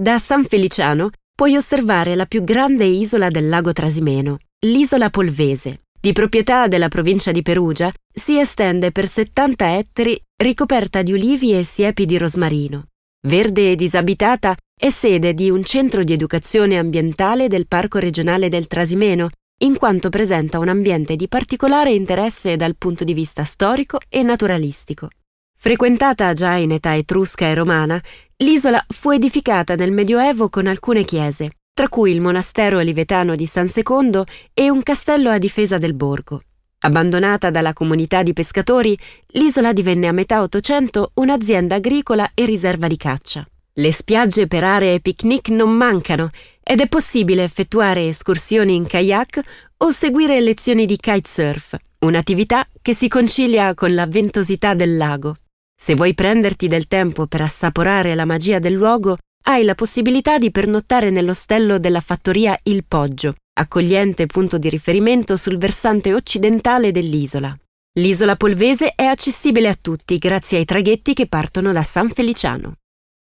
Da San Feliciano puoi osservare la più grande isola del lago Trasimeno, l'isola Polvese. Di proprietà della provincia di Perugia, si estende per 70 ettari ricoperta di ulivi e siepi di rosmarino. Verde e disabitata, è sede di un centro di educazione ambientale del Parco regionale del Trasimeno, in quanto presenta un ambiente di particolare interesse dal punto di vista storico e naturalistico. Frequentata già in età etrusca e romana, l'isola fu edificata nel Medioevo con alcune chiese, tra cui il monastero olivetano di San Secondo e un castello a difesa del borgo. Abbandonata dalla comunità di pescatori, l'isola divenne a metà Ottocento un'azienda agricola e riserva di caccia. Le spiagge per aree picnic non mancano ed è possibile effettuare escursioni in kayak o seguire lezioni di kitesurf, un'attività che si concilia con la ventosità del lago. Se vuoi prenderti del tempo per assaporare la magia del luogo, hai la possibilità di pernottare nell'ostello della fattoria Il Poggio, accogliente punto di riferimento sul versante occidentale dell'isola. L'isola polvese è accessibile a tutti grazie ai traghetti che partono da San Feliciano.